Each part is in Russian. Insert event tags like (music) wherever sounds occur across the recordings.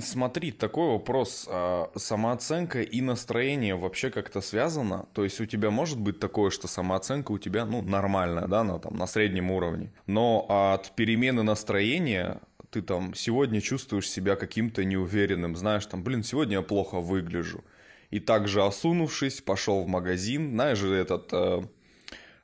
Смотри, такой вопрос. А самооценка и настроение вообще как-то связано? То есть у тебя может быть такое, что самооценка у тебя, ну, нормальная, да, на, там, на среднем уровне. Но от перемены настроения ты там сегодня чувствуешь себя каким-то неуверенным, знаешь, там, блин, сегодня я плохо выгляжу. И также осунувшись, пошел в магазин, знаешь же этот э,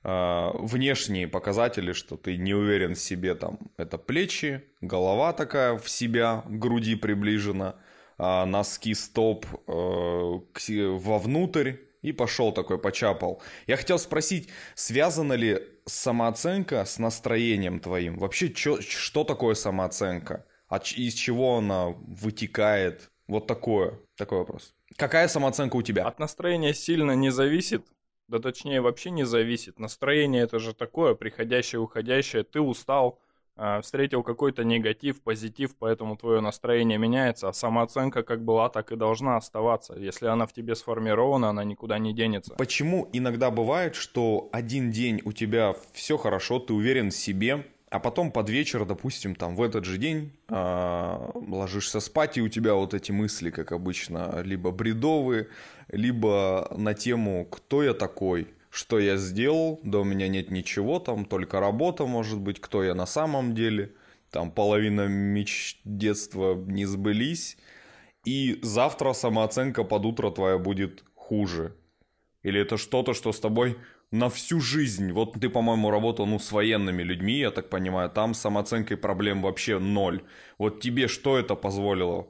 внешние показатели, что ты не уверен в себе, там, это плечи, голова такая в себя, груди приближена, э, носки стоп к, вовнутрь, и пошел такой, почапал. Я хотел спросить, связана ли самооценка с настроением твоим? Вообще, чё, что такое самооценка? От, из чего она вытекает? Вот такое, такой вопрос. Какая самооценка у тебя? От настроения сильно не зависит. Да точнее вообще не зависит. Настроение это же такое, приходящее, уходящее. Ты устал, а, встретил какой-то негатив, позитив, поэтому твое настроение меняется, а самооценка как была, так и должна оставаться. Если она в тебе сформирована, она никуда не денется. Почему иногда бывает, что один день у тебя все хорошо, ты уверен в себе, а потом под вечер, допустим, там в этот же день э, ложишься спать, и у тебя вот эти мысли, как обычно, либо бредовые, либо на тему «кто я такой?», что я сделал, да у меня нет ничего, там только работа, может быть, кто я на самом деле, там половина меч детства не сбылись, и завтра самооценка под утро твоя будет хуже. Или это что-то, что с тобой на всю жизнь. Вот ты, по-моему, работал, ну, с военными людьми, я так понимаю, там с самооценкой проблем вообще ноль. Вот тебе что это позволило?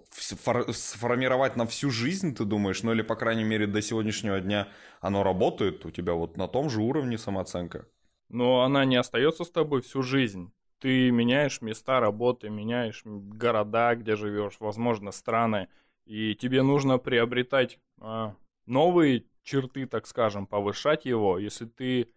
Сформировать на всю жизнь, ты думаешь? Ну, или, по крайней мере, до сегодняшнего дня оно работает у тебя вот на том же уровне самооценка? Но она не остается с тобой всю жизнь. Ты меняешь места работы, меняешь города, где живешь, возможно, страны, и тебе нужно приобретать а, новые черты, так скажем, повышать его. Если ты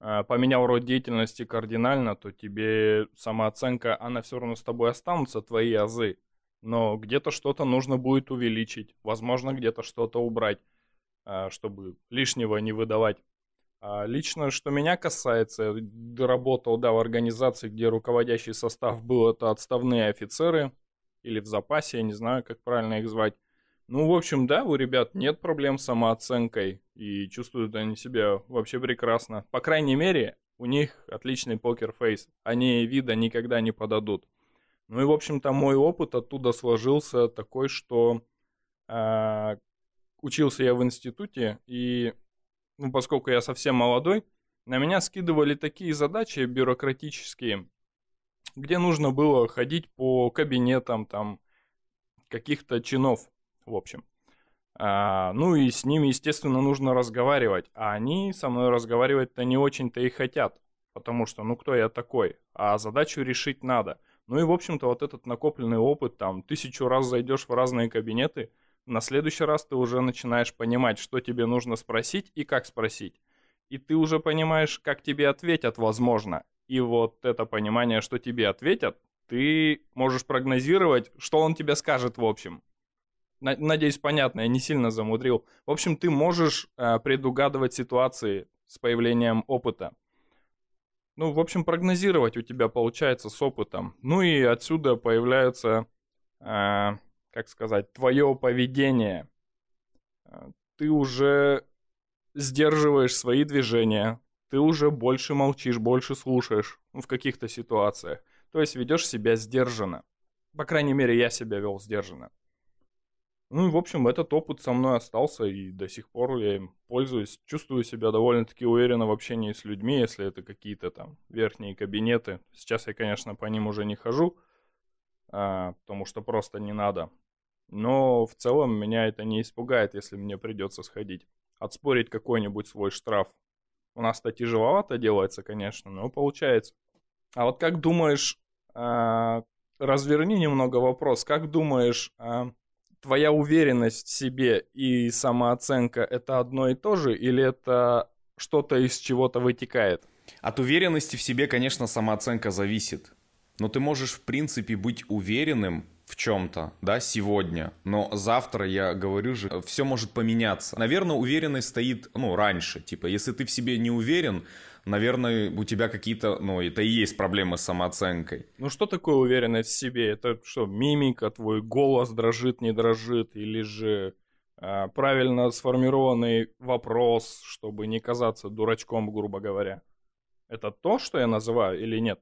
э, поменял род деятельности кардинально, то тебе самооценка, она все равно с тобой останутся, твои азы. Но где-то что-то нужно будет увеличить, возможно, где-то что-то убрать, э, чтобы лишнего не выдавать. А лично, что меня касается, работал, да, в организации, где руководящий состав был, это отставные офицеры, или в запасе, я не знаю, как правильно их звать. Ну, в общем, да, у ребят нет проблем с самооценкой, и чувствуют они себя вообще прекрасно. По крайней мере, у них отличный покер-фейс, они вида никогда не подадут. Ну и, в общем-то, мой опыт оттуда сложился такой, что э, учился я в институте, и, ну, поскольку я совсем молодой, на меня скидывали такие задачи бюрократические, где нужно было ходить по кабинетам там каких-то чинов в общем. А, ну и с ними, естественно, нужно разговаривать. А они со мной разговаривать-то не очень-то и хотят. Потому что, ну кто я такой? А задачу решить надо. Ну и, в общем-то, вот этот накопленный опыт, там, тысячу раз зайдешь в разные кабинеты, на следующий раз ты уже начинаешь понимать, что тебе нужно спросить и как спросить. И ты уже понимаешь, как тебе ответят, возможно. И вот это понимание, что тебе ответят, ты можешь прогнозировать, что он тебе скажет в общем. Надеюсь, понятно, я не сильно замудрил. В общем, ты можешь э, предугадывать ситуации с появлением опыта. Ну, в общем, прогнозировать у тебя получается с опытом. Ну и отсюда появляется, э, как сказать, твое поведение. Э, ты уже сдерживаешь свои движения, ты уже больше молчишь, больше слушаешь ну, в каких-то ситуациях. То есть ведешь себя сдержанно. По крайней мере, я себя вел сдержанно. Ну, в общем, этот опыт со мной остался, и до сих пор я им пользуюсь. Чувствую себя довольно-таки уверенно в общении с людьми, если это какие-то там верхние кабинеты. Сейчас я, конечно, по ним уже не хожу, а, потому что просто не надо. Но в целом меня это не испугает, если мне придется сходить. Отспорить какой-нибудь свой штраф. У нас-то тяжеловато делается, конечно, но получается. А вот как думаешь, а, разверни немного вопрос, как думаешь, а, твоя уверенность в себе и самооценка это одно и то же, или это что-то из чего-то вытекает? От уверенности в себе, конечно, самооценка зависит. Но ты можешь, в принципе, быть уверенным в чем-то, да, сегодня, но завтра, я говорю же, все может поменяться. Наверное, уверенность стоит, ну, раньше, типа, если ты в себе не уверен, наверное, у тебя какие-то, ну, это и есть проблемы с самооценкой. Ну, что такое уверенность в себе? Это что, мимика, твой голос дрожит, не дрожит, или же э, правильно сформированный вопрос, чтобы не казаться дурачком, грубо говоря? Это то, что я называю, или нет?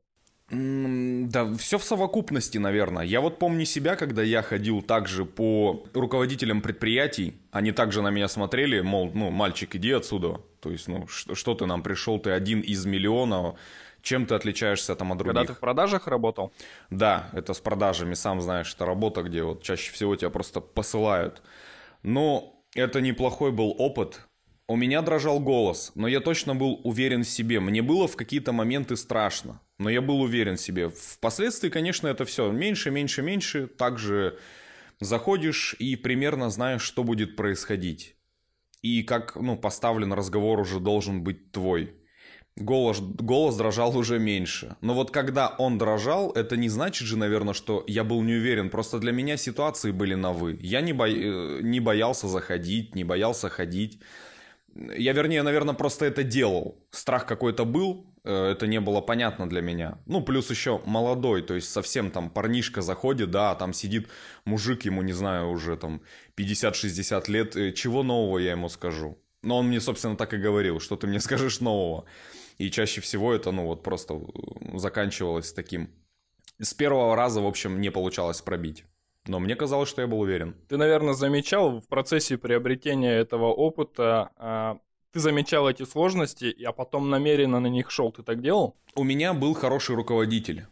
Да, все в совокупности, наверное. Я вот помню себя, когда я ходил также по руководителям предприятий, они также на меня смотрели, мол, ну, мальчик, иди отсюда. То есть, ну, что, что ты нам пришел, ты один из миллиона, чем ты отличаешься там от других? Когда ты в продажах работал? Да, это с продажами, сам знаешь, это работа, где вот чаще всего тебя просто посылают. Но это неплохой был опыт, у меня дрожал голос, но я точно был уверен в себе. Мне было в какие-то моменты страшно, но я был уверен в себе. Впоследствии, конечно, это все меньше, меньше, меньше. Также заходишь и примерно знаешь, что будет происходить. И как ну, поставлен разговор уже должен быть твой. Голос, голос дрожал уже меньше. Но вот когда он дрожал, это не значит же, наверное, что я был не уверен. Просто для меня ситуации были на. Я не, бо... Э, не боялся заходить, не боялся ходить. Я, вернее, наверное, просто это делал. Страх какой-то был, это не было понятно для меня. Ну, плюс еще молодой, то есть совсем там парнишка заходит, да, а там сидит мужик, ему, не знаю, уже там 50-60 лет, э, чего нового я ему скажу? Но он мне, собственно, так и говорил, что ты мне (laughs) скажешь нового. И чаще всего это, ну, вот просто э, заканчивалось таким. С первого раза, в общем, не получалось пробить. Но мне казалось, что я был уверен. Ты, наверное, замечал в процессе приобретения этого опыта, а, ты замечал эти сложности, а потом намеренно на них шел. Ты так делал? У меня был хороший руководитель.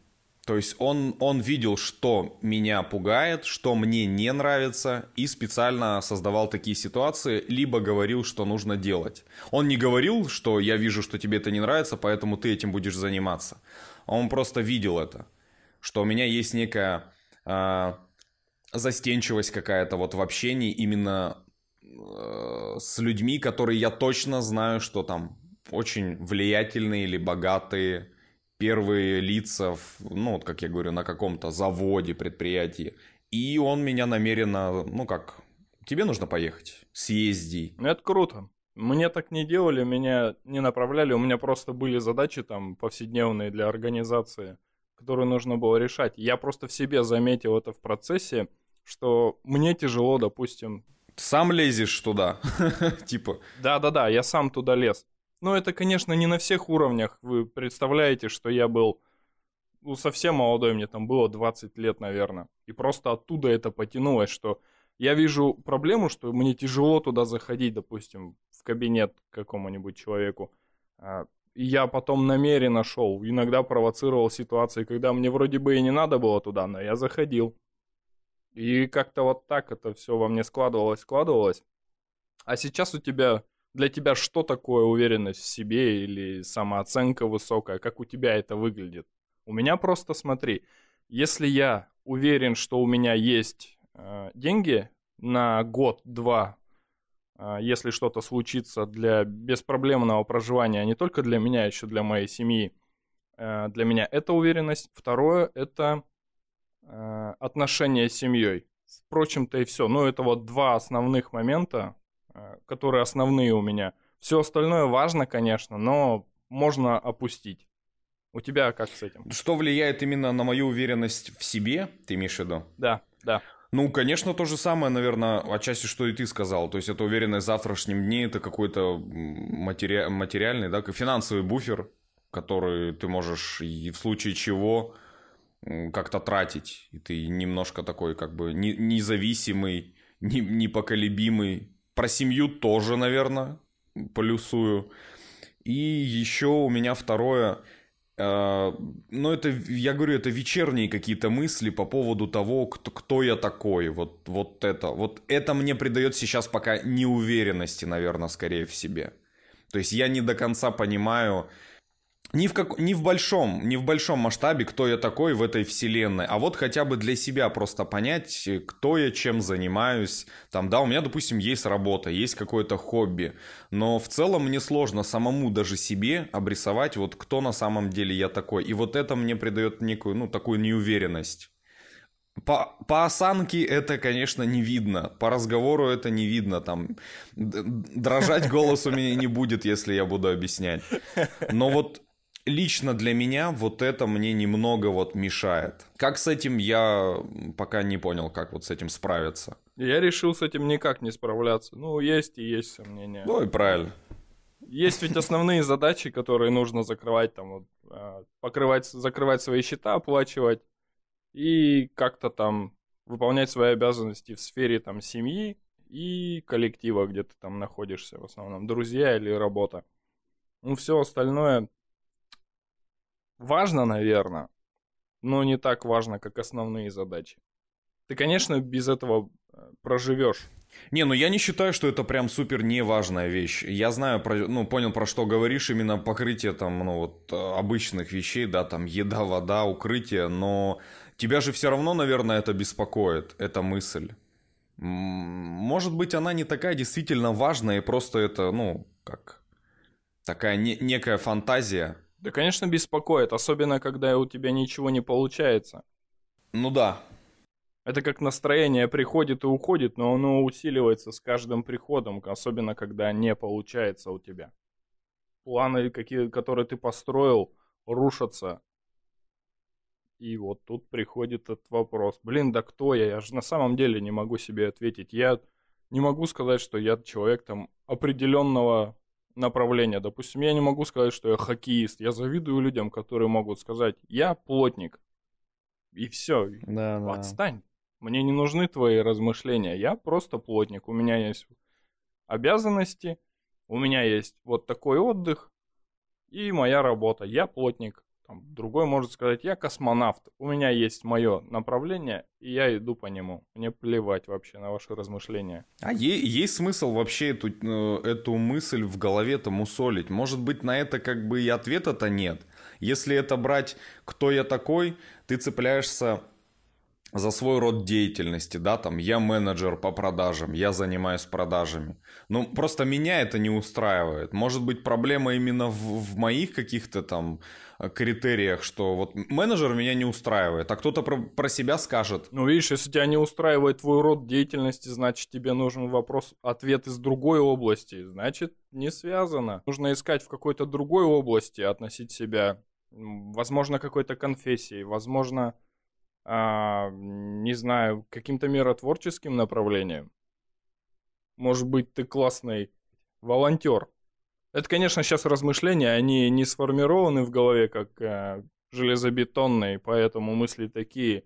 То есть он, он видел, что меня пугает, что мне не нравится, и специально создавал такие ситуации, либо говорил, что нужно делать. Он не говорил, что я вижу, что тебе это не нравится, поэтому ты этим будешь заниматься. Он просто видел это, что у меня есть некая а, застенчивость какая-то вот в общении именно э, с людьми, которые я точно знаю, что там очень влиятельные или богатые первые лица, в, ну, вот как я говорю, на каком-то заводе, предприятии. И он меня намеренно, ну как, тебе нужно поехать, съезди. Ну, это круто. Мне так не делали, меня не направляли, у меня просто были задачи там повседневные для организации, которые нужно было решать. Я просто в себе заметил это в процессе, что мне тяжело, допустим... Сам лезешь туда, (laughs) типа. Да-да-да, я сам туда лез. Но это, конечно, не на всех уровнях. Вы представляете, что я был ну, совсем молодой, мне там было 20 лет, наверное. И просто оттуда это потянулось, что я вижу проблему, что мне тяжело туда заходить, допустим, в кабинет какому-нибудь человеку. А, и я потом намеренно шел, иногда провоцировал ситуации, когда мне вроде бы и не надо было туда, но я заходил. И как-то вот так это все во мне складывалось, складывалось. А сейчас у тебя, для тебя что такое уверенность в себе или самооценка высокая? Как у тебя это выглядит? У меня просто смотри, если я уверен, что у меня есть э, деньги на год-два, э, если что-то случится для беспроблемного проживания, не только для меня, еще для моей семьи, э, для меня это уверенность. Второе это отношения с семьей. Впрочем-то и все. Ну, это вот два основных момента, э, которые основные у меня. Все остальное важно, конечно, но можно опустить. У тебя как с этим? Что влияет именно на мою уверенность в себе, ты имеешь в виду? Да, да. Ну, конечно, то же самое, наверное, отчасти, что и ты сказал. То есть это уверенность в завтрашнем дне, это какой-то матери... материальный, да, финансовый буфер, который ты можешь и в случае чего как-то тратить. И ты немножко такой как бы независимый, (laughs) не, непоколебимый. Про семью тоже, наверное, плюсую. И еще у меня второе, э, ну это, я говорю, это вечерние какие-то мысли по поводу того, кто, кто я такой. Вот, вот это. Вот это мне придает сейчас пока неуверенности, наверное, скорее в себе. То есть я не до конца понимаю, не в, как, не в большом, не в большом масштабе, кто я такой в этой вселенной, а вот хотя бы для себя просто понять, кто я, чем занимаюсь. Там, да, у меня, допустим, есть работа, есть какое-то хобби, но в целом мне сложно самому даже себе обрисовать, вот кто на самом деле я такой. И вот это мне придает некую, ну, такую неуверенность. по, по осанке это, конечно, не видно. По разговору это не видно. Там дрожать (laughs) голос у меня не будет, если я буду объяснять. Но вот лично для меня вот это мне немного вот мешает. Как с этим я пока не понял, как вот с этим справиться. Я решил с этим никак не справляться. Ну, есть и есть сомнения. Ну и правильно. Есть ведь основные задачи, которые нужно закрывать, там, вот, а, покрывать, закрывать свои счета, оплачивать и как-то там выполнять свои обязанности в сфере там семьи и коллектива, где ты там находишься, в основном друзья или работа. Ну, все остальное важно, наверное, но не так важно, как основные задачи. Ты, конечно, без этого э, проживешь. Не, ну я не считаю, что это прям супер неважная вещь. Я знаю, про, ну, понял, про что говоришь, именно покрытие там, ну, вот, э, обычных вещей, да, там, еда, вода, укрытие, но тебя же все равно, наверное, это беспокоит, эта мысль. Может быть, она не такая действительно важная, и просто это, ну, как такая не, некая фантазия. Да, конечно, беспокоит, особенно когда у тебя ничего не получается. Ну да, это как настроение приходит и уходит, но оно усиливается с каждым приходом, особенно когда не получается у тебя. Планы, какие, которые ты построил, рушатся. И вот тут приходит этот вопрос. Блин, да кто я? Я же на самом деле не могу себе ответить. Я не могу сказать, что я человек там определенного направления. Допустим, я не могу сказать, что я хоккеист. Я завидую людям, которые могут сказать, я плотник. И все. Да, да. Отстань. Мне не нужны твои размышления. Я просто плотник. У меня есть обязанности, у меня есть вот такой отдых и моя работа. Я плотник. Там, другой может сказать, я космонавт. У меня есть мое направление, и я иду по нему. Мне плевать вообще на ваши размышления. А есть смысл вообще эту, э, эту мысль в голове-то мусолить? Может быть, на это как бы и ответа-то нет. Если это брать, кто я такой, ты цепляешься за свой род деятельности, да, там, я менеджер по продажам, я занимаюсь продажами. Ну, просто меня это не устраивает. Может быть, проблема именно в, в моих каких-то там э, критериях, что вот менеджер меня не устраивает, а кто-то про, про себя скажет. Ну, видишь, если тебя не устраивает твой род деятельности, значит, тебе нужен вопрос, ответ из другой области, значит, не связано. Нужно искать в какой-то другой области, относить себя, возможно, какой-то конфессией, возможно, а, не знаю, каким-то миротворческим направлением. Может быть, ты классный волонтер. Это, конечно, сейчас размышления, они не сформированы в голове, как э, железобетонные, поэтому мысли такие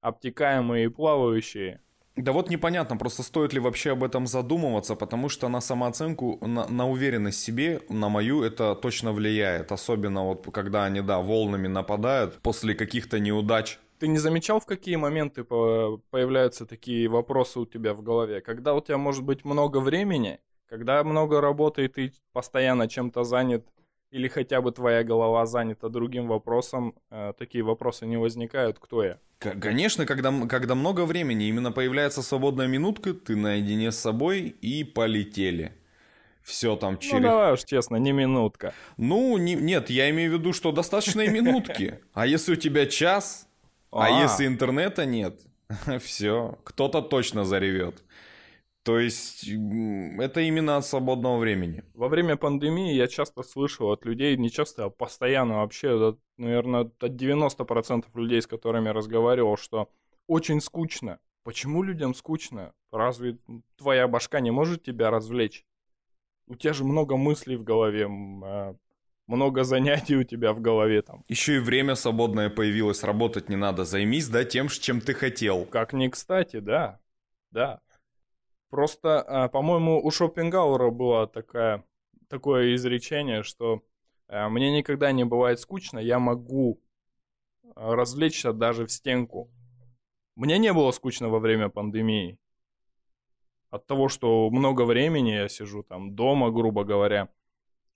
обтекаемые и плавающие. Да вот непонятно, просто стоит ли вообще об этом задумываться, потому что на самооценку, на, на уверенность в себе, на мою, это точно влияет. Особенно вот когда они, да, волнами нападают после каких-то неудач ты не замечал, в какие моменты появляются такие вопросы у тебя в голове? Когда у тебя может быть много времени, когда много работы, и ты постоянно чем-то занят, или хотя бы твоя голова занята другим вопросом, э, такие вопросы не возникают, кто я? Конечно, когда, когда много времени, именно появляется свободная минутка, ты наедине с собой и полетели. Все там ну, через... Ну, давай уж честно, не минутка. Ну, не, нет, я имею в виду, что достаточно и минутки. А если у тебя час, а, а если интернета нет, (laughs) все, кто-то точно заревет. То есть это именно от свободного времени. Во время пандемии я часто слышал от людей, не часто, а постоянно вообще, наверное, от 90% людей, с которыми я разговаривал, что очень скучно. Почему людям скучно? Разве твоя башка не может тебя развлечь? У тебя же много мыслей в голове, а много занятий у тебя в голове там. Еще и время свободное появилось, работать не надо. Займись, да, тем, чем ты хотел. Как ни кстати, да. Да. Просто, а, по-моему, у Шопенгауэра было такая, такое изречение, что а, мне никогда не бывает скучно, я могу развлечься даже в стенку. Мне не было скучно во время пандемии. От того, что много времени я сижу там дома, грубо говоря,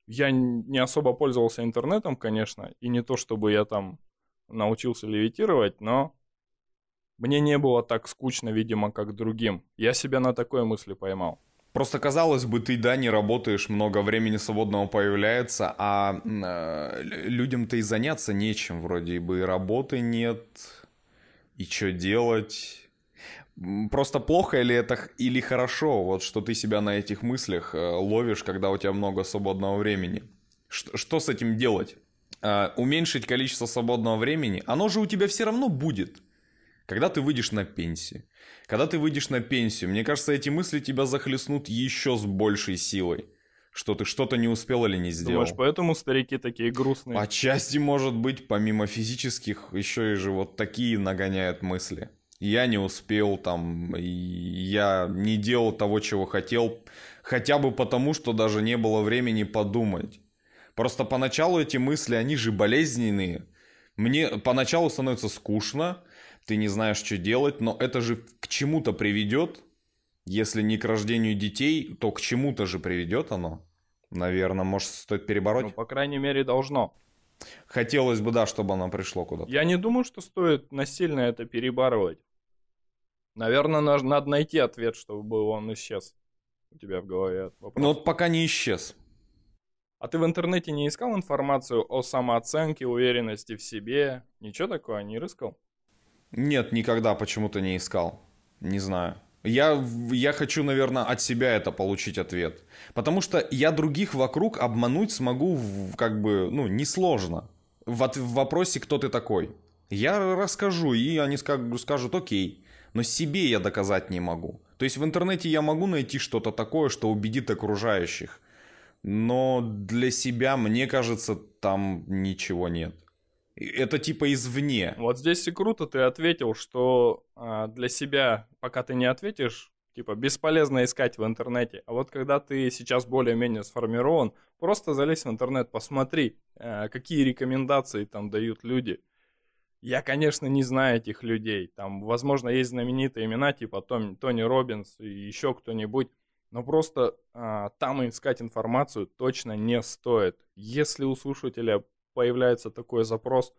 я не особо пользовался интернетом, конечно, и не то, чтобы я там научился левитировать, но мне не было так скучно, видимо, как другим. Я себя на такой мысли поймал. Просто казалось бы, ты, да, не работаешь, много времени свободного появляется, а э, людям-то и заняться нечем, вроде бы и работы нет, и что делать? Просто плохо или это или хорошо, вот что ты себя на этих мыслях э, ловишь, когда у тебя много свободного времени. Что, что с этим делать? А, уменьшить количество свободного времени, оно же у тебя все равно будет. Когда ты выйдешь на пенсию. Когда ты выйдешь на пенсию, мне кажется, эти мысли тебя захлестнут еще с большей силой. Что ты что-то не успел или не сделал. Думаешь, поэтому старики такие грустные? Отчасти, может быть, помимо физических, еще и же вот такие нагоняют мысли я не успел там, я не делал того, чего хотел, хотя бы потому, что даже не было времени подумать. Просто поначалу эти мысли, они же болезненные. Мне поначалу становится скучно, ты не знаешь, что делать, но это же к чему-то приведет. Если не к рождению детей, то к чему-то же приведет оно. Наверное, может, стоит перебороть? Ну, по крайней мере, должно. Хотелось бы, да, чтобы оно пришло куда-то. Я не думаю, что стоит насильно это перебарывать. Наверное, надо найти ответ, чтобы он исчез у тебя в голове. Вопрос. Ну вот пока не исчез. А ты в интернете не искал информацию о самооценке, уверенности в себе? Ничего такого не рыскал? Нет, никогда почему-то не искал. Не знаю. Я, я хочу, наверное, от себя это получить ответ. Потому что я других вокруг обмануть смогу, как бы, ну, несложно. В, в вопросе, кто ты такой. Я расскажу, и они скажут, окей но себе я доказать не могу. То есть в интернете я могу найти что-то такое, что убедит окружающих, но для себя, мне кажется, там ничего нет. Это типа извне. Вот здесь и круто ты ответил, что а, для себя, пока ты не ответишь, типа бесполезно искать в интернете. А вот когда ты сейчас более-менее сформирован, просто залезь в интернет, посмотри, а, какие рекомендации там дают люди. Я, конечно, не знаю этих людей. Там, возможно, есть знаменитые имена, типа Тони, Тони Робинс и еще кто-нибудь. Но просто а, там искать информацию точно не стоит. Если у слушателя появляется такой запрос,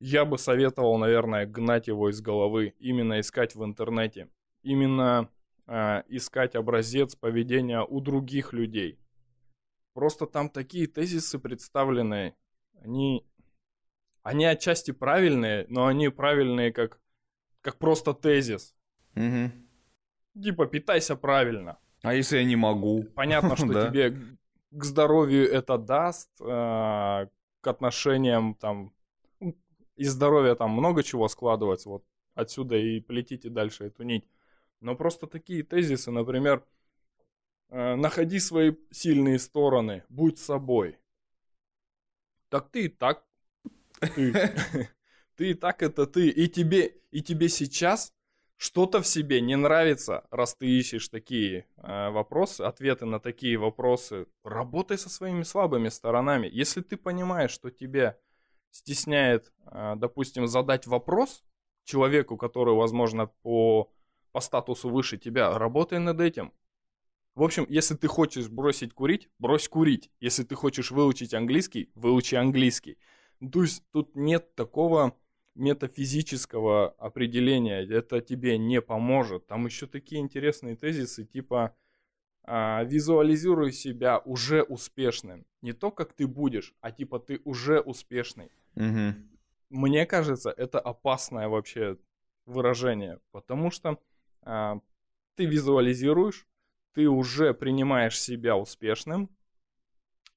я бы советовал, наверное, гнать его из головы. Именно искать в интернете. Именно а, искать образец поведения у других людей. Просто там такие тезисы представлены. Они они отчасти правильные, но они правильные как, как просто тезис. Угу. Типа, питайся правильно. А если я не могу? Понятно, (laughs) что тебе к здоровью это даст, э, к отношениям там, и здоровья там много чего складывается, вот отсюда и плетите дальше эту нить. Но просто такие тезисы, например, э, находи свои сильные стороны, будь собой. Так ты и так ты. (laughs) Ты и так это ты. И тебе, и тебе сейчас что-то в себе не нравится, раз ты ищешь такие э, вопросы, ответы на такие вопросы. Работай со своими слабыми сторонами. Если ты понимаешь, что тебя стесняет, э, допустим, задать вопрос человеку, который, возможно, по, по статусу выше тебя, работай над этим. В общем, если ты хочешь бросить курить, брось курить. Если ты хочешь выучить английский, выучи английский. То есть тут нет такого метафизического определения, это тебе не поможет. Там еще такие интересные тезисы, типа а, визуализируй себя уже успешным. Не то, как ты будешь, а типа ты уже успешный. Угу. Мне кажется, это опасное вообще выражение, потому что а, ты визуализируешь, ты уже принимаешь себя успешным.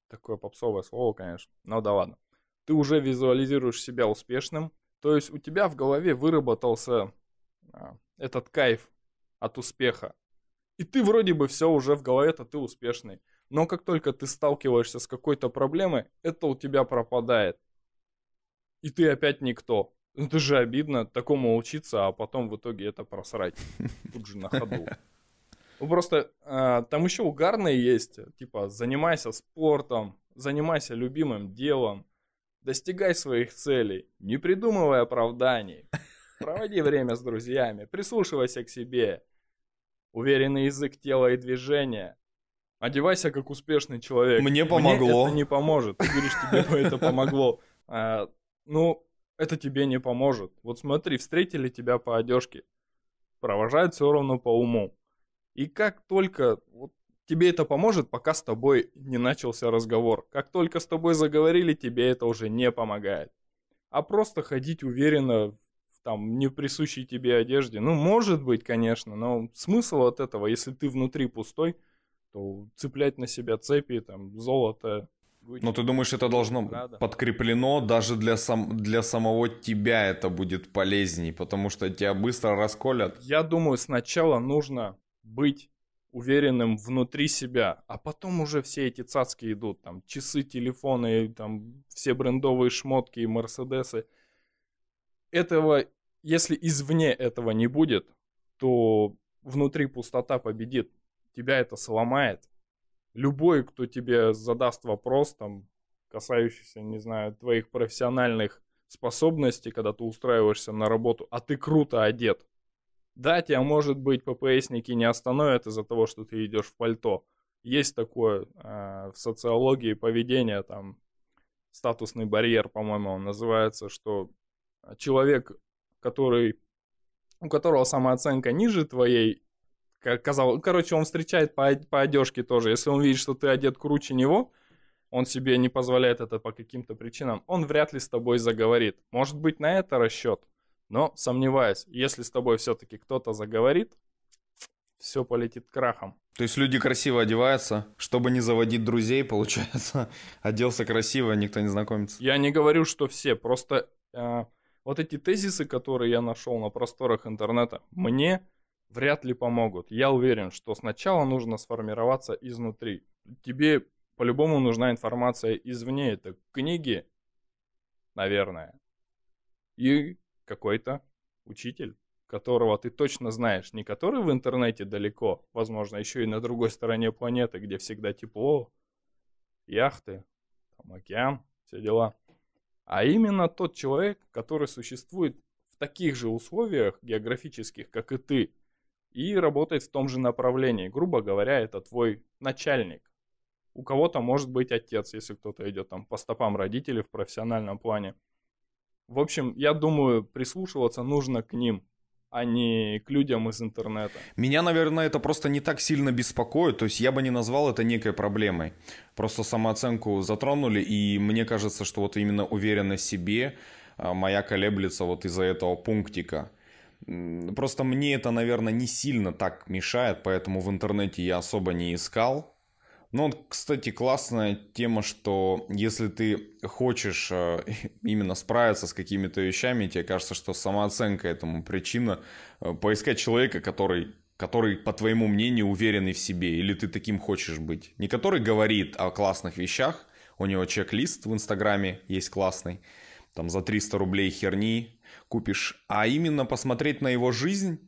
Такое попсовое слово, конечно, но да ладно ты уже визуализируешь себя успешным, то есть у тебя в голове выработался а, этот кайф от успеха. И ты вроде бы все уже в голове-то ты успешный. Но как только ты сталкиваешься с какой-то проблемой, это у тебя пропадает. И ты опять никто. Ну, это же обидно такому учиться, а потом в итоге это просрать. (laughs) Тут же на ходу. Ну, просто а, там еще угарные есть. Типа, занимайся спортом, занимайся любимым делом, Достигай своих целей, не придумывай оправданий. Проводи время с друзьями, прислушивайся к себе. Уверенный язык тела и движения. Одевайся как успешный человек. Мне помогло. Мне это не поможет. Ты говоришь, тебе это помогло. А, ну, это тебе не поможет. Вот смотри, встретили тебя по одежке. Провожают все равно по уму. И как только вот тебе это поможет, пока с тобой не начался разговор. Как только с тобой заговорили, тебе это уже не помогает. А просто ходить уверенно в там не присущей тебе одежде. Ну, может быть, конечно, но смысл от этого, если ты внутри пустой, то цеплять на себя цепи, там, золото. Но ты думаешь, это должно рада. подкреплено даже для, сам, для самого тебя это будет полезней, потому что тебя быстро расколят? Я думаю, сначала нужно быть уверенным внутри себя, а потом уже все эти цацки идут, там, часы, телефоны, там, все брендовые шмотки и мерседесы. Этого, если извне этого не будет, то внутри пустота победит. Тебя это сломает. Любой, кто тебе задаст вопрос, там, касающийся, не знаю, твоих профессиональных способностей, когда ты устраиваешься на работу, а ты круто одет, да, тебя, может быть, ППСники не остановят из-за того, что ты идешь в пальто. Есть такое э, в социологии поведения, там, статусный барьер, по-моему, он называется, что человек, который, у которого самооценка ниже твоей, казалось, короче, он встречает по, по одежке тоже. Если он видит, что ты одет круче него, он себе не позволяет это по каким-то причинам, он вряд ли с тобой заговорит. Может быть, на это расчет. Но сомневаюсь, если с тобой все-таки кто-то заговорит, все полетит крахом. То есть люди красиво одеваются, чтобы не заводить друзей, получается. (laughs) Оделся красиво, никто не знакомится. Я не говорю, что все, просто э, вот эти тезисы, которые я нашел на просторах интернета, мне вряд ли помогут. Я уверен, что сначала нужно сформироваться изнутри. Тебе по-любому нужна информация извне. Это книги, наверное, и какой-то учитель, которого ты точно знаешь, не который в интернете далеко, возможно, еще и на другой стороне планеты, где всегда тепло, яхты, там океан, все дела, а именно тот человек, который существует в таких же условиях географических, как и ты, и работает в том же направлении. Грубо говоря, это твой начальник. У кого-то может быть отец, если кто-то идет там по стопам родителей в профессиональном плане. В общем, я думаю, прислушиваться нужно к ним, а не к людям из интернета. Меня, наверное, это просто не так сильно беспокоит, то есть я бы не назвал это некой проблемой. Просто самооценку затронули, и мне кажется, что вот именно уверенность в себе а, моя колеблется вот из-за этого пунктика. Просто мне это, наверное, не сильно так мешает, поэтому в интернете я особо не искал ну, кстати, классная тема, что если ты хочешь э, (laughs) именно справиться с какими-то вещами, тебе кажется, что самооценка этому причина, э, поискать человека, который который, по твоему мнению, уверенный в себе, или ты таким хочешь быть. Не который говорит о классных вещах, у него чек-лист в Инстаграме есть классный, там за 300 рублей херни купишь, а именно посмотреть на его жизнь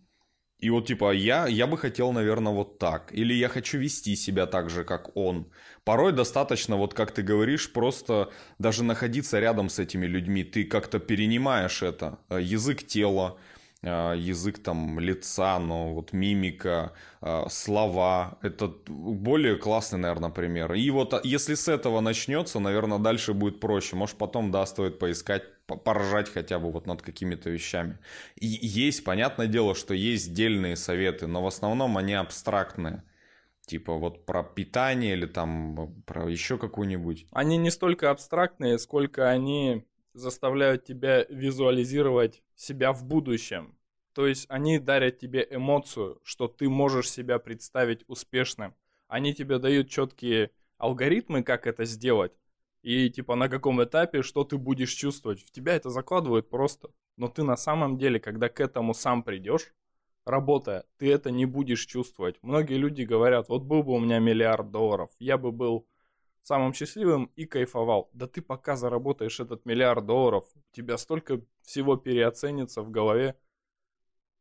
и вот типа я, я бы хотел, наверное, вот так. Или я хочу вести себя так же, как он. Порой достаточно, вот как ты говоришь, просто даже находиться рядом с этими людьми. Ты как-то перенимаешь это. Э, язык тела, э, язык там лица, но вот мимика, э, слова. Это более классный, наверное, пример. И вот а, если с этого начнется, наверное, дальше будет проще. Может, потом, да, стоит поискать поржать хотя бы вот над какими-то вещами. И есть, понятное дело, что есть дельные советы, но в основном они абстрактные. Типа вот про питание или там про еще какую-нибудь. Они не столько абстрактные, сколько они заставляют тебя визуализировать себя в будущем. То есть они дарят тебе эмоцию, что ты можешь себя представить успешным. Они тебе дают четкие алгоритмы, как это сделать и типа на каком этапе, что ты будешь чувствовать. В тебя это закладывают просто. Но ты на самом деле, когда к этому сам придешь, работая, ты это не будешь чувствовать. Многие люди говорят, вот был бы у меня миллиард долларов, я бы был самым счастливым и кайфовал. Да ты пока заработаешь этот миллиард долларов, у тебя столько всего переоценится в голове,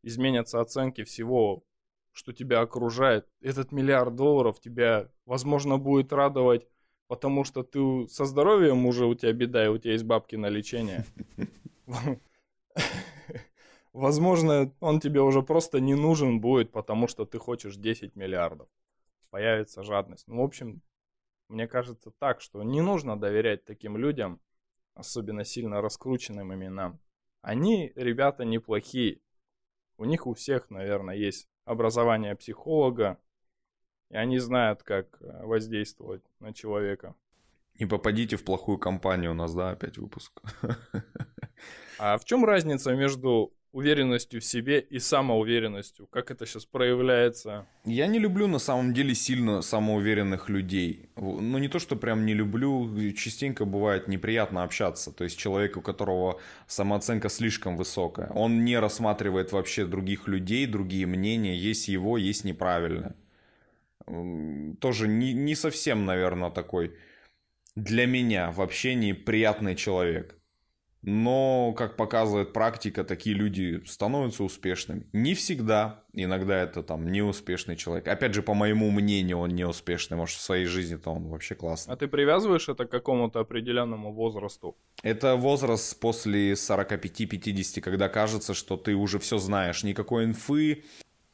изменятся оценки всего, что тебя окружает. Этот миллиард долларов тебя, возможно, будет радовать потому что ты со здоровьем уже у тебя беда, и у тебя есть бабки на лечение. (laughs) Возможно, он тебе уже просто не нужен будет, потому что ты хочешь 10 миллиардов. Появится жадность. Ну, в общем, мне кажется так, что не нужно доверять таким людям, особенно сильно раскрученным именам. Они, ребята, неплохие. У них у всех, наверное, есть образование психолога, и они знают, как э, воздействовать на человека. Не попадите в плохую компанию, у нас, да, опять выпуск. (laughs) А в чем разница между уверенностью в себе и самоуверенностью? Как это сейчас проявляется? Я не люблю на самом деле сильно самоуверенных людей. Ну не то, что прям не люблю, частенько бывает неприятно общаться. То есть человек, у которого самооценка слишком высокая. Он не рассматривает вообще других людей, другие мнения. Есть его, есть неправильное. Тоже не, не совсем, наверное, такой для меня в общении приятный человек. Но, как показывает практика, такие люди становятся успешными. Не всегда. Иногда это там неуспешный человек. Опять же, по моему мнению, он неуспешный. Может, в своей жизни-то он вообще классный. А ты привязываешь это к какому-то определенному возрасту? Это возраст после 45-50, когда кажется, что ты уже все знаешь. Никакой инфы,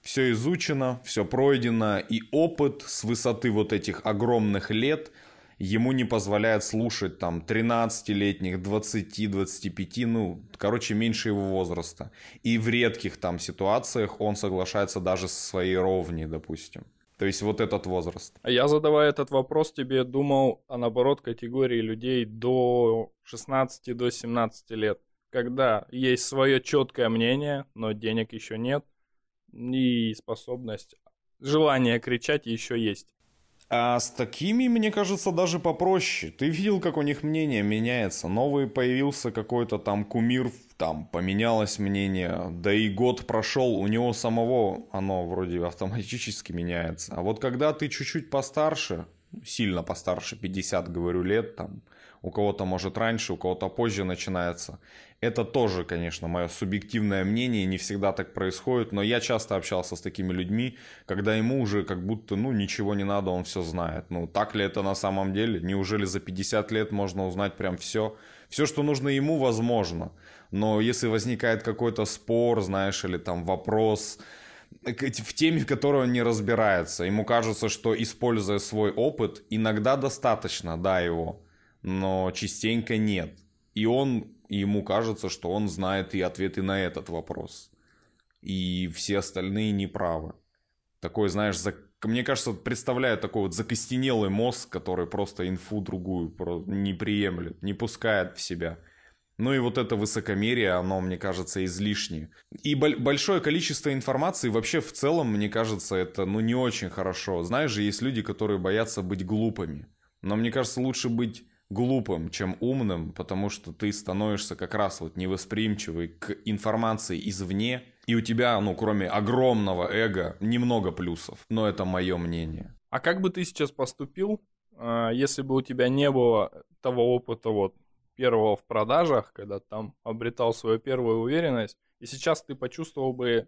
все изучено, все пройдено. И опыт с высоты вот этих огромных лет – ему не позволяет слушать там 13-летних, 20, 25, ну, короче, меньше его возраста. И в редких там ситуациях он соглашается даже со своей ровней, допустим. То есть вот этот возраст. А я, задавая этот вопрос, тебе думал о, наоборот, категории людей до 16, до 17 лет, когда есть свое четкое мнение, но денег еще нет, и способность, желание кричать еще есть. А с такими, мне кажется, даже попроще. Ты видел, как у них мнение меняется. Новый появился какой-то там кумир, там поменялось мнение. Да и год прошел, у него самого оно вроде автоматически меняется. А вот когда ты чуть-чуть постарше, сильно постарше, 50, говорю, лет, там, у кого-то может раньше, у кого-то позже начинается. Это тоже, конечно, мое субъективное мнение, не всегда так происходит, но я часто общался с такими людьми, когда ему уже как будто, ну, ничего не надо, он все знает. Ну, так ли это на самом деле? Неужели за 50 лет можно узнать прям все? Все, что нужно ему, возможно. Но если возникает какой-то спор, знаешь, или там вопрос, в теме, в которой он не разбирается. Ему кажется, что используя свой опыт, иногда достаточно, да, его, но частенько нет. И он, ему кажется, что он знает и ответы на этот вопрос. И все остальные неправы. Такой, знаешь, за... мне кажется, представляет такой вот закостенелый мозг, который просто инфу другую не приемлет, не пускает в себя. Ну и вот это высокомерие, оно, мне кажется, излишнее. И большое количество информации вообще в целом, мне кажется, это ну не очень хорошо. Знаешь же, есть люди, которые боятся быть глупыми. Но мне кажется, лучше быть глупым, чем умным, потому что ты становишься как раз вот невосприимчивый к информации извне, и у тебя, ну, кроме огромного эго, немного плюсов. Но это мое мнение. А как бы ты сейчас поступил, а, если бы у тебя не было того опыта вот первого в продажах, когда там обретал свою первую уверенность, и сейчас ты почувствовал бы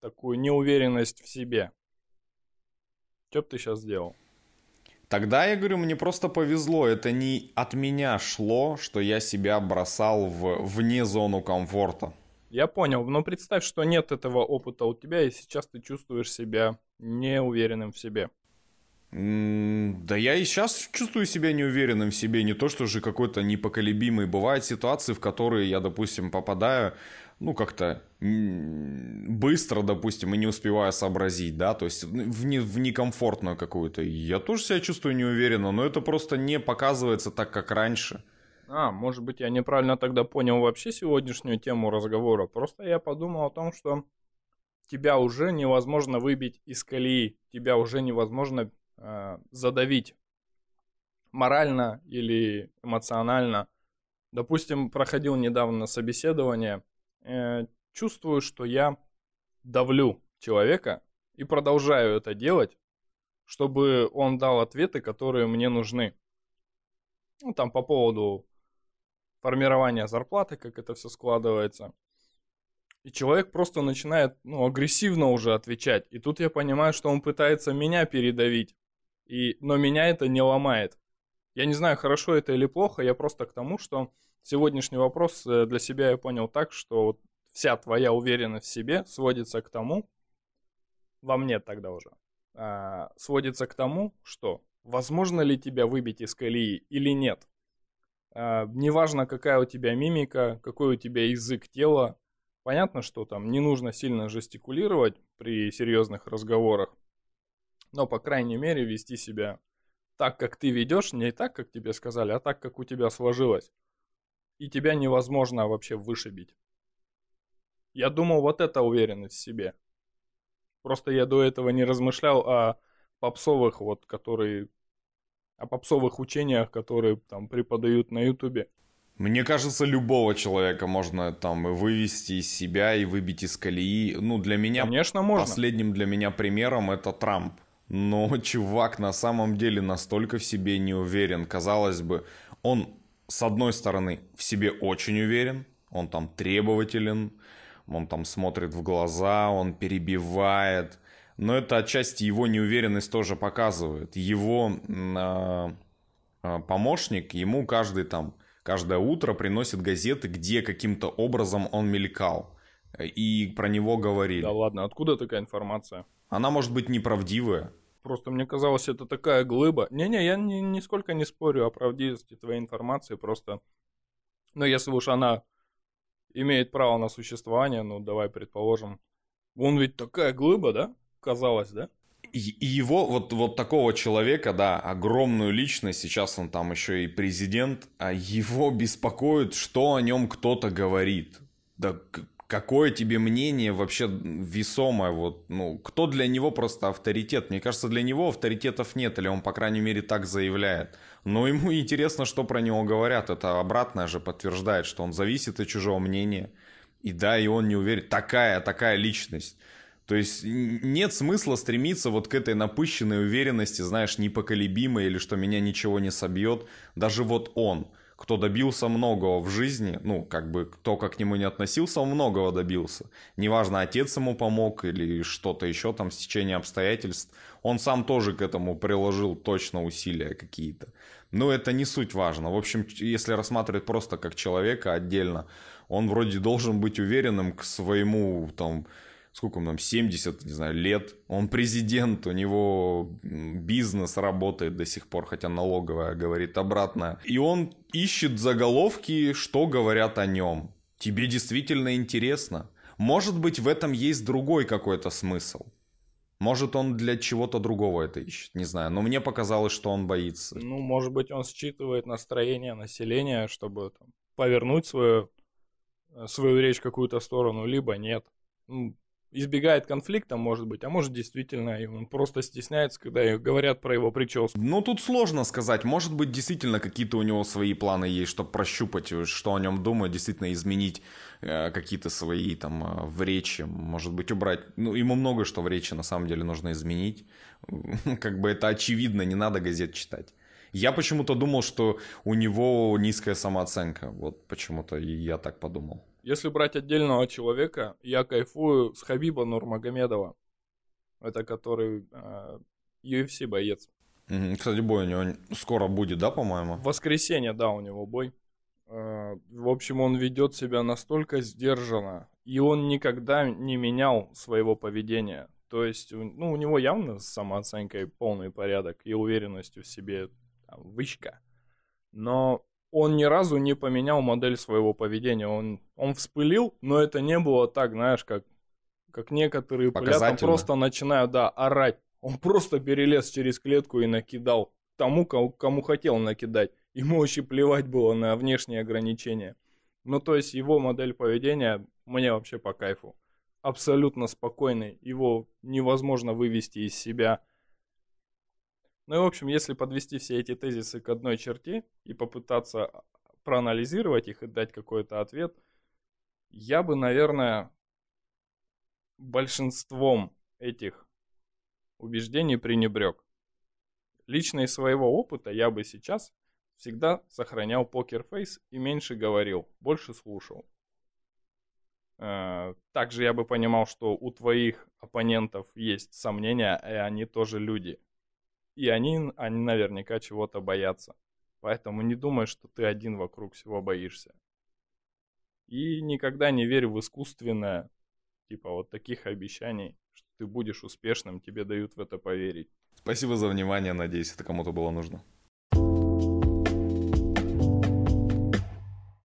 такую неуверенность в себе? Что бы ты сейчас сделал? Тогда я говорю, мне просто повезло. Это не от меня шло, что я себя бросал в вне зону комфорта. Я понял, но представь, что нет этого опыта у тебя, и сейчас ты чувствуешь себя неуверенным в себе. Да я и сейчас чувствую себя неуверенным в себе, не то что же какой-то непоколебимый. Бывают ситуации, в которые я, допустим, попадаю ну, как-то быстро, допустим, и не успеваю сообразить, да, то есть в, не, в некомфортную какую-то. Я тоже себя чувствую неуверенно, но это просто не показывается так, как раньше. А, может быть, я неправильно тогда понял вообще сегодняшнюю тему разговора. Просто я подумал о том, что тебя уже невозможно выбить из колеи, тебя уже невозможно э, задавить морально или эмоционально. Допустим, проходил недавно собеседование, э, чувствую, что я давлю человека и продолжаю это делать, чтобы он дал ответы, которые мне нужны. Ну, там по поводу формирования зарплаты, как это все складывается. И человек просто начинает, ну, агрессивно уже отвечать. И тут я понимаю, что он пытается меня передавить. И, но меня это не ломает. Я не знаю, хорошо это или плохо, я просто к тому, что сегодняшний вопрос э, для себя я понял так, что вот вся твоя уверенность в себе сводится к тому, во мне тогда уже, а, сводится к тому, что возможно ли тебя выбить из колеи или нет. А, неважно, какая у тебя мимика, какой у тебя язык тела. Понятно, что там не нужно сильно жестикулировать при серьезных разговорах, но, по крайней мере, вести себя так, как ты ведешь, не так, как тебе сказали, а так, как у тебя сложилось. И тебя невозможно вообще вышибить. Я думал, вот это уверенность в себе. Просто я до этого не размышлял о попсовых, вот, которые... О попсовых учениях, которые там преподают на ютубе. Мне кажется, любого человека можно там и вывести из себя, и выбить из колеи. Ну, для меня... Конечно, можно. Последним для меня примером это Трамп. Но чувак на самом деле настолько в себе не уверен. Казалось бы, он, с одной стороны, в себе очень уверен, он там требователен, он там смотрит в глаза, он перебивает. Но это отчасти его неуверенность тоже показывает. Его э, помощник, ему каждый там, каждое утро приносит газеты, где каким-то образом он мелькал. И про него говорили. Да ладно, откуда такая информация? Она может быть неправдивая. Просто мне казалось, это такая глыба. Не-не, я ни, нисколько не спорю о правдивости твоей информации, просто... Но если уж она имеет право на существование, ну давай предположим. Он ведь такая глыба, да? Казалось, да? И его, вот, вот такого человека, да, огромную личность, сейчас он там еще и президент, а его беспокоит, что о нем кто-то говорит. Да какое тебе мнение вообще весомое, вот, ну, кто для него просто авторитет? Мне кажется, для него авторитетов нет, или он, по крайней мере, так заявляет. Но ему интересно, что про него говорят. Это обратное же подтверждает, что он зависит от чужого мнения. И да, и он не уверен. Такая, такая личность. То есть нет смысла стремиться вот к этой напыщенной уверенности, знаешь, непоколебимой или что меня ничего не собьет. Даже вот он – кто добился многого в жизни, ну, как бы, кто как к нему не относился, он многого добился. Неважно, отец ему помог или что-то еще там, стечение обстоятельств, он сам тоже к этому приложил точно усилия какие-то. Но это не суть важно. В общем, если рассматривать просто как человека отдельно, он вроде должен быть уверенным к своему, там, сколько ему там, 70, не знаю, лет. Он президент, у него бизнес работает до сих пор, хотя налоговая говорит обратно. И он ищет заголовки, что говорят о нем. Тебе действительно интересно. Может быть, в этом есть другой какой-то смысл. Может, он для чего-то другого это ищет, не знаю. Но мне показалось, что он боится. Ну, может быть, он считывает настроение населения, чтобы там, повернуть свою, свою речь в какую-то сторону, либо нет. Ну, избегает конфликта, может быть, а может действительно и он просто стесняется, когда говорят про его прическу. Ну, тут сложно сказать. Может быть, действительно какие-то у него свои планы есть, чтобы прощупать, что о нем думают, действительно изменить э, какие-то свои там э, в речи, может быть, убрать. Ну, ему много что в речи на самом деле нужно изменить. (laughs) Как бы это очевидно, не надо газет читать. Я почему-то думал, что у него низкая самооценка. Вот почему-то я так подумал. Если брать отдельного человека, я кайфую с Хабиба Нурмагомедова. Это который э, UFC боец. Кстати, бой у него скоро будет, да, по-моему? В воскресенье, да, у него бой. Э, в общем, он ведет себя настолько сдержанно, и он никогда не менял своего поведения. То есть, ну, у него явно с самооценкой полный порядок и уверенностью в себе там, вышка. Но он ни разу не поменял модель своего поведения. Он, он вспылил, но это не было так, знаешь, как, как некоторые пылят, просто начинают, да, орать. Он просто перелез через клетку и накидал тому, кому, кому хотел накидать. Ему вообще плевать было на внешние ограничения. Ну, то есть его модель поведения мне вообще по кайфу. Абсолютно спокойный. Его невозможно вывести из себя. Ну и, в общем, если подвести все эти тезисы к одной черте и попытаться проанализировать их и дать какой-то ответ, я бы, наверное, большинством этих убеждений пренебрег. Лично из своего опыта я бы сейчас всегда сохранял покерфейс и меньше говорил, больше слушал. Э, также я бы понимал, что у твоих оппонентов есть сомнения, и они тоже люди. И они, они наверняка чего-то боятся. Поэтому не думай, что ты один вокруг всего боишься. И никогда не верь в искусственное, типа вот таких обещаний, что ты будешь успешным, тебе дают в это поверить. Спасибо за внимание, надеюсь, это кому-то было нужно.